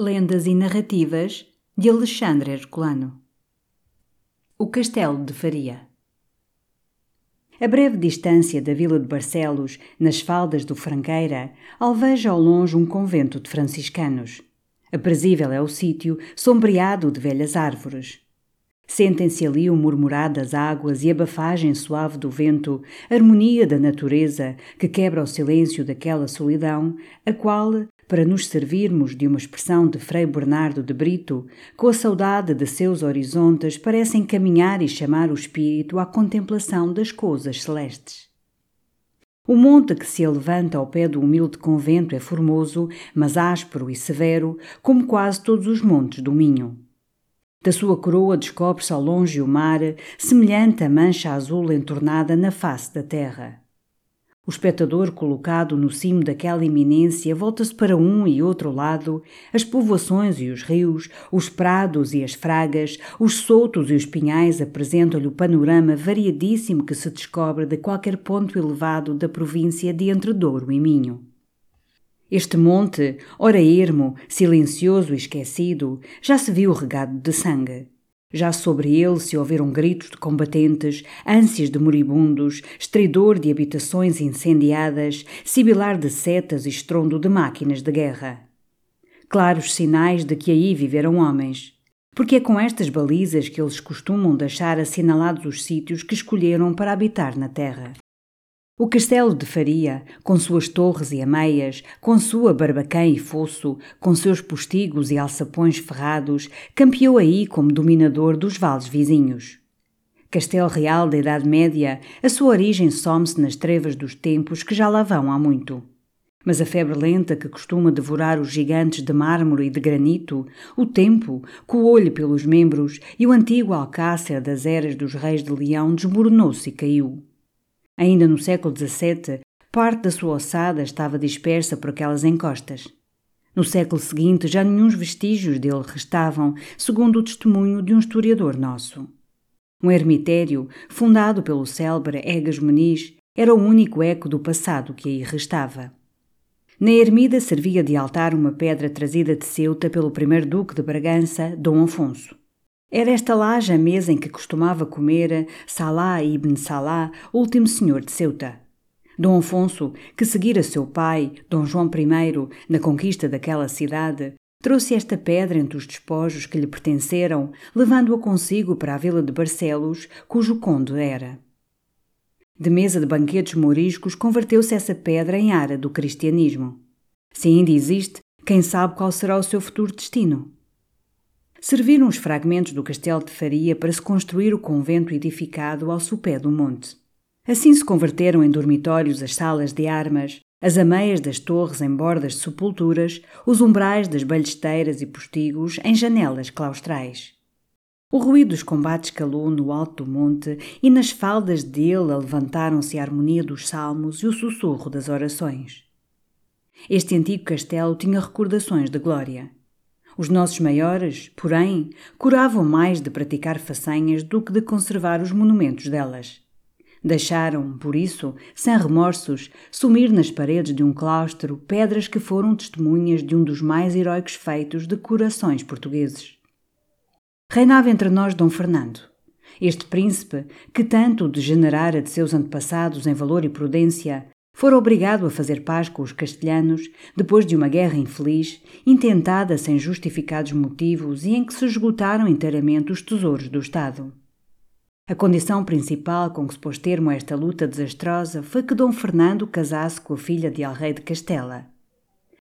Lendas e Narrativas de Alexandre Herculano. O Castelo de Faria. A breve distância da vila de Barcelos, nas faldas do Franqueira, alveja ao longe um convento de franciscanos. Aprazível é o sítio, sombreado de velhas árvores. Sentem-se ali o murmurar das águas e a bafagem suave do vento, harmonia da natureza que quebra o silêncio daquela solidão, a qual, para nos servirmos de uma expressão de Frei Bernardo de Brito, com a saudade de seus horizontes, parece encaminhar e chamar o espírito à contemplação das coisas celestes. O monte que se levanta ao pé do humilde convento é formoso, mas áspero e severo, como quase todos os montes do Minho. Da sua coroa descobre-se ao longe o mar, semelhante à mancha azul entornada na face da terra. O espectador, colocado no cimo daquela iminência, volta-se para um e outro lado, as povoações e os rios, os prados e as fragas, os soutos e os pinhais apresentam-lhe o panorama variadíssimo que se descobre de qualquer ponto elevado da província de entre Douro e Minho. Este monte, ora ermo, silencioso e esquecido, já se viu regado de sangue. Já sobre ele se ouviram gritos de combatentes, ânsias de moribundos, estridor de habitações incendiadas, sibilar de setas e estrondo de máquinas de guerra. Claros sinais de que aí viveram homens. Porque é com estas balizas que eles costumam deixar assinalados os sítios que escolheram para habitar na terra. O castelo de Faria, com suas torres e ameias, com sua barbacã e fosso, com seus postigos e alçapões ferrados, campeou aí como dominador dos vales vizinhos. Castelo Real da Idade Média, a sua origem some-se nas trevas dos tempos que já lá vão há muito. Mas a febre lenta que costuma devorar os gigantes de mármore e de granito, o tempo, com o olho pelos membros, e o antigo alcácer das eras dos reis de Leão desmoronou-se e caiu. Ainda no século XVII, parte da sua ossada estava dispersa por aquelas encostas. No século seguinte, já nenhum vestígios dele restavam, segundo o testemunho de um historiador nosso. Um ermitério, fundado pelo célebre Egas Muniz, era o único eco do passado que aí restava. Na ermida servia de altar uma pedra trazida de Ceuta pelo primeiro duque de Bragança, Dom Afonso. Era esta laje a mesa em que costumava comer Salah ibn Salah, último senhor de Ceuta. Dom Afonso, que seguira seu pai, Dom João I, na conquista daquela cidade, trouxe esta pedra entre os despojos que lhe pertenceram, levando-a consigo para a vila de Barcelos, cujo conde era. De mesa de banquetes moriscos, converteu-se essa pedra em área do cristianismo. Se ainda existe, quem sabe qual será o seu futuro destino? Serviram os fragmentos do castelo de Faria para se construir o convento edificado ao sopé do monte. Assim se converteram em dormitórios as salas de armas, as ameias das torres em bordas de sepulturas, os umbrais das balesteiras e postigos em janelas claustrais. O ruído dos combates calou no alto do monte e nas faldas dele levantaram-se a harmonia dos salmos e o sussurro das orações. Este antigo castelo tinha recordações de glória. Os nossos maiores, porém, curavam mais de praticar façanhas do que de conservar os monumentos delas. Deixaram, por isso, sem remorsos, sumir nas paredes de um claustro pedras que foram testemunhas de um dos mais heróicos feitos de corações portugueses. Reinava entre nós Dom Fernando. Este príncipe, que tanto degenerara de seus antepassados em valor e prudência, fora obrigado a fazer paz com os castelhanos depois de uma guerra infeliz, intentada sem justificados motivos e em que se esgotaram inteiramente os tesouros do Estado. A condição principal com que se pôs termo a esta luta desastrosa foi que Dom Fernando casasse com a filha de Alrei de Castela.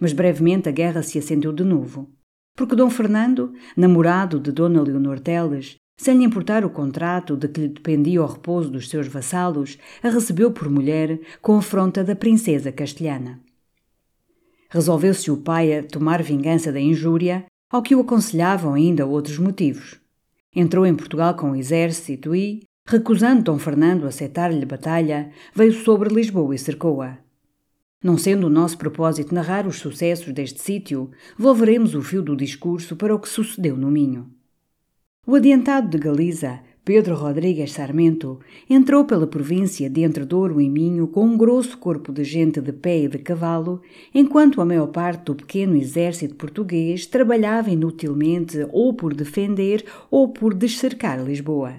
Mas brevemente a guerra se acendeu de novo, porque Dom Fernando, namorado de Dona Leonor Teles, sem lhe importar o contrato de que lhe dependia o repouso dos seus vassalos, a recebeu por mulher com afronta da princesa castelhana. Resolveu-se o pai a tomar vingança da injúria, ao que o aconselhavam ainda outros motivos. Entrou em Portugal com o exército e, recusando Dom Fernando aceitar-lhe batalha, veio sobre Lisboa e cercou-a. Não sendo o nosso propósito narrar os sucessos deste sítio, volveremos o fio do discurso para o que sucedeu no Minho. O adiantado de Galiza, Pedro Rodrigues Sarmento, entrou pela província de Entre Douro e Minho com um grosso corpo de gente de pé e de cavalo, enquanto a maior parte do pequeno exército português trabalhava inutilmente ou por defender ou por descercar Lisboa.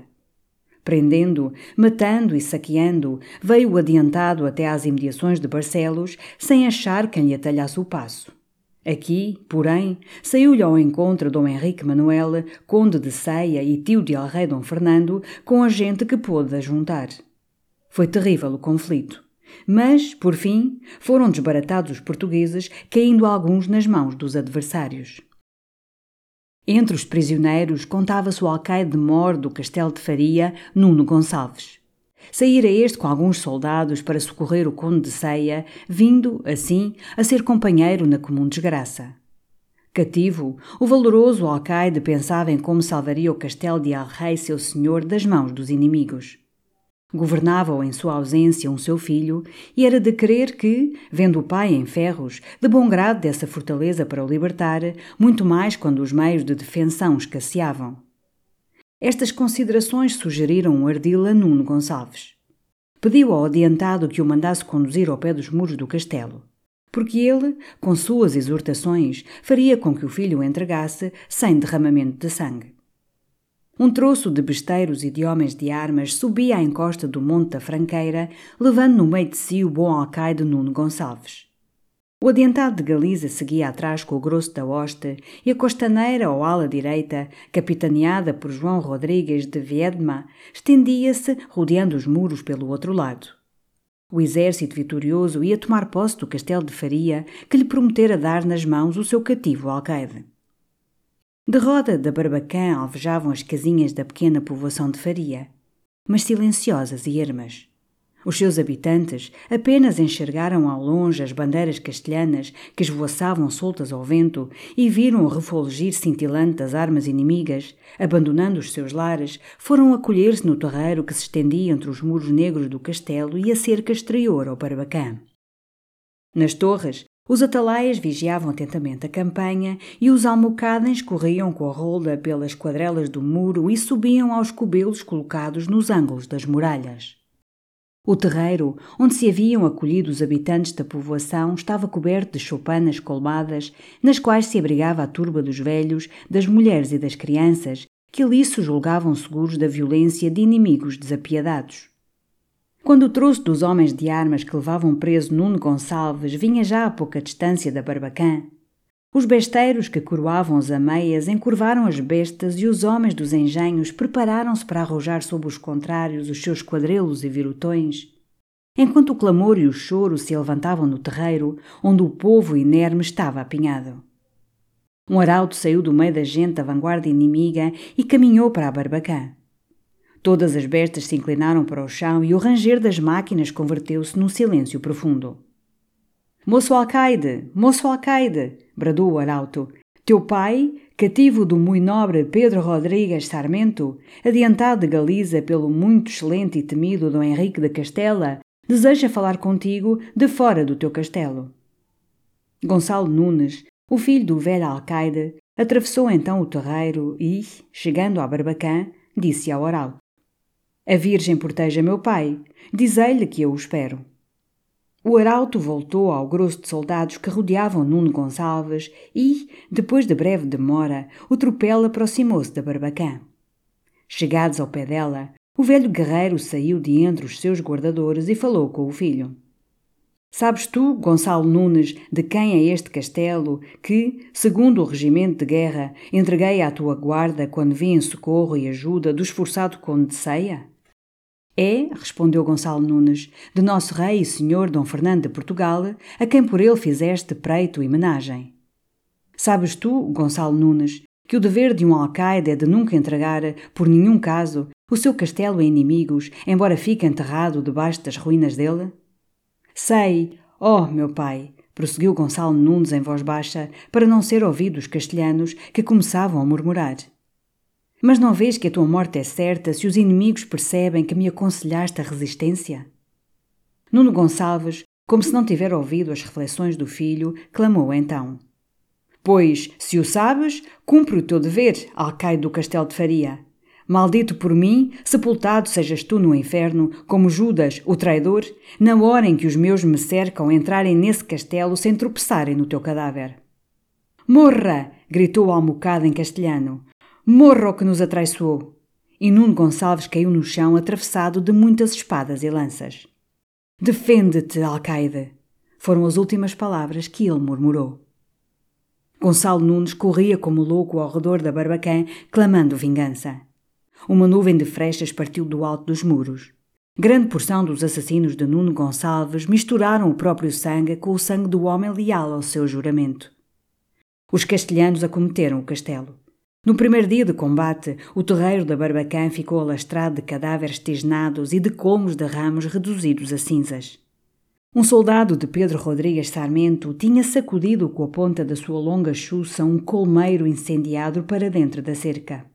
Prendendo, matando e saqueando, veio adiantado até às imediações de Barcelos, sem achar quem lhe atalhasse o passo. Aqui, porém, saiu-lhe ao encontro Dom Henrique Manuel, conde de Ceia e tio de El-Rei Dom Fernando, com a gente que pôde ajuntar. Foi terrível o conflito. Mas, por fim, foram desbaratados os portugueses, caindo alguns nas mãos dos adversários. Entre os prisioneiros contava-se o alcaide de Mor do Castelo de Faria, Nuno Gonçalves. Saíra este com alguns soldados para socorrer o conde de Ceia, vindo, assim, a ser companheiro na comum desgraça. Cativo, o valoroso alcaide pensava em como salvaria o castelo de El-Rei, seu senhor, das mãos dos inimigos. Governava-o em sua ausência um seu filho, e era de crer que, vendo o pai em ferros, de bom grado dessa fortaleza para o libertar, muito mais quando os meios de defensão escasseavam. Estas considerações sugeriram ardil a Nuno Gonçalves. Pediu ao adiantado que o mandasse conduzir ao pé dos muros do castelo, porque ele, com suas exortações, faria com que o filho o entregasse sem derramamento de sangue. Um troço de besteiros e de homens de armas subia à encosta do Monte da Franqueira, levando no meio de si o bom alcaide Nuno Gonçalves. O adiantado de Galiza seguia atrás com o grosso da hoste e a costaneira ou ala direita, capitaneada por João Rodrigues de Viedma, estendia-se rodeando os muros pelo outro lado. O exército vitorioso ia tomar posse do castelo de Faria, que lhe prometera dar nas mãos o seu cativo alcaide. De roda da Barbacã alvejavam as casinhas da pequena povoação de Faria, mas silenciosas e ermas. Os seus habitantes apenas enxergaram ao longe as bandeiras castelhanas que esvoaçavam soltas ao vento e viram o refulgir cintilante das armas inimigas. Abandonando os seus lares, foram acolher-se no terreiro que se estendia entre os muros negros do castelo e a cerca exterior ao Barbacã. Nas torres, os atalaias vigiavam atentamente a campanha e os almocadens corriam com a rolda pelas quadrelas do muro e subiam aos cobelos colocados nos ângulos das muralhas. O terreiro, onde se haviam acolhido os habitantes da povoação, estava coberto de choupanas colmadas, nas quais se abrigava a turba dos velhos, das mulheres e das crianças, que ali se julgavam seguros da violência de inimigos desapiadados. Quando o troço dos homens de armas que levavam preso Nuno Gonçalves vinha já a pouca distância da Barbacã, os besteiros que coroavam as ameias encurvaram as bestas e os homens dos engenhos prepararam-se para arrojar sobre os contrários os seus quadrelos e virutões. Enquanto o clamor e o choro se levantavam no terreiro, onde o povo inerme estava apinhado. Um arauto saiu do meio da gente da vanguarda inimiga e caminhou para a Barbacã. Todas as bestas se inclinaram para o chão e o ranger das máquinas converteu-se num silêncio profundo. Moço alcaide, moço alcaide, bradou o arauto. Teu pai, cativo do muito nobre Pedro Rodrigues Sarmento, adiantado de Galiza pelo muito excelente e temido Dom Henrique de Castela, deseja falar contigo de fora do teu castelo. Gonçalo Nunes, o filho do velho alcaide, atravessou então o terreiro e, chegando à Barbacã, disse ao arauto: A Virgem proteja meu pai, dizei-lhe que eu o espero. O arauto voltou ao grosso de soldados que rodeavam Nuno Gonçalves e, depois de breve demora, o tropel aproximou-se da Barbacã. Chegados ao pé dela, o velho guerreiro saiu de entre os seus guardadores e falou com o filho. Sabes tu, Gonçalo Nunes, de quem é este castelo que, segundo o regimento de guerra, entreguei à tua guarda quando vim em socorro e ajuda do esforçado conde de Ceia? É, respondeu Gonçalo Nunes, de nosso rei e senhor Dom Fernando de Portugal, a quem por ele fizeste preito e menagem. Sabes tu, Gonçalo Nunes, que o dever de um alcaide é de nunca entregar, por nenhum caso, o seu castelo a inimigos, embora fique enterrado debaixo das ruínas dele? Sei, oh, meu pai, prosseguiu Gonçalo Nunes em voz baixa, para não ser ouvido os castelhanos que começavam a murmurar. Mas não vês que a tua morte é certa se os inimigos percebem que me aconselhaste a resistência? Nuno Gonçalves, como se não tivera ouvido as reflexões do filho, clamou então: Pois, se o sabes, cumpre o teu dever, alcaide do Castelo de Faria. Maldito por mim, sepultado sejas tu no inferno, como Judas, o traidor, na hora em que os meus me cercam entrarem nesse castelo sem tropeçarem no teu cadáver. Morra! gritou almocada em castelhano. Morra o que nos atraiçoou! E Nuno Gonçalves caiu no chão atravessado de muitas espadas e lanças. Defende-te, Alcaide! Foram as últimas palavras que ele murmurou. Gonçalo Nunes corria como louco ao redor da Barbacã, clamando vingança. Uma nuvem de frechas partiu do alto dos muros. Grande porção dos assassinos de Nuno Gonçalves misturaram o próprio sangue com o sangue do homem leal ao seu juramento. Os castelhanos acometeram o castelo. No primeiro dia de combate, o terreiro da Barbacã ficou alastrado de cadáveres tisnados e de colmos de ramos reduzidos a cinzas. Um soldado de Pedro Rodrigues Sarmento tinha sacudido com a ponta da sua longa chuça um colmeiro incendiado para dentro da cerca.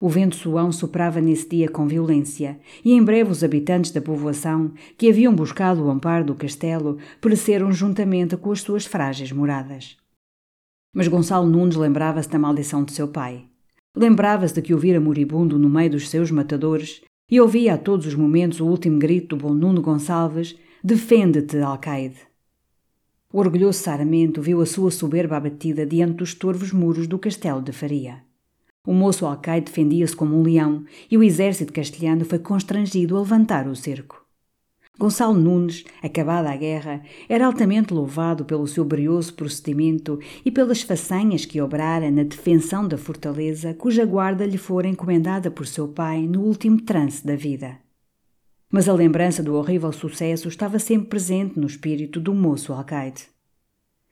O vento suão soprava nesse dia com violência, e em breve os habitantes da povoação, que haviam buscado o amparo do castelo, pereceram juntamente com as suas frágeis moradas. Mas Gonçalo Nunes lembrava-se da maldição de seu pai. Lembrava-se de que o vira moribundo no meio dos seus matadores e ouvia a todos os momentos o último grito do bom Nuno Gonçalves: Defende-te, Alcaide! O orgulhoso Saramento viu a sua soberba abatida diante dos torvos muros do castelo de Faria. O moço alcaide defendia-se como um leão e o exército castelhano foi constrangido a levantar o cerco. Gonçalo Nunes, acabada a guerra, era altamente louvado pelo seu brioso procedimento e pelas façanhas que obrara na defensão da fortaleza cuja guarda lhe fora encomendada por seu pai no último trance da vida. Mas a lembrança do horrível sucesso estava sempre presente no espírito do moço alcaide.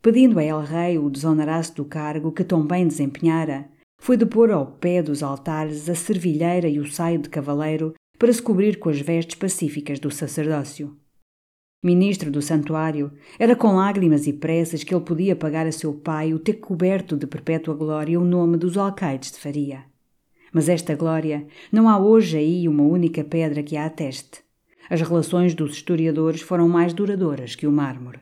Pedindo a El Rei o desonerasse do cargo que tão bem desempenhara, foi de pôr ao pé dos altares a servilheira e o saio de cavaleiro para se cobrir com as vestes pacíficas do sacerdócio. Ministro do santuário, era com lágrimas e preces que ele podia pagar a seu pai o ter coberto de perpétua glória o nome dos alcaides de Faria. Mas esta glória, não há hoje aí uma única pedra que a ateste. As relações dos historiadores foram mais duradouras que o mármore.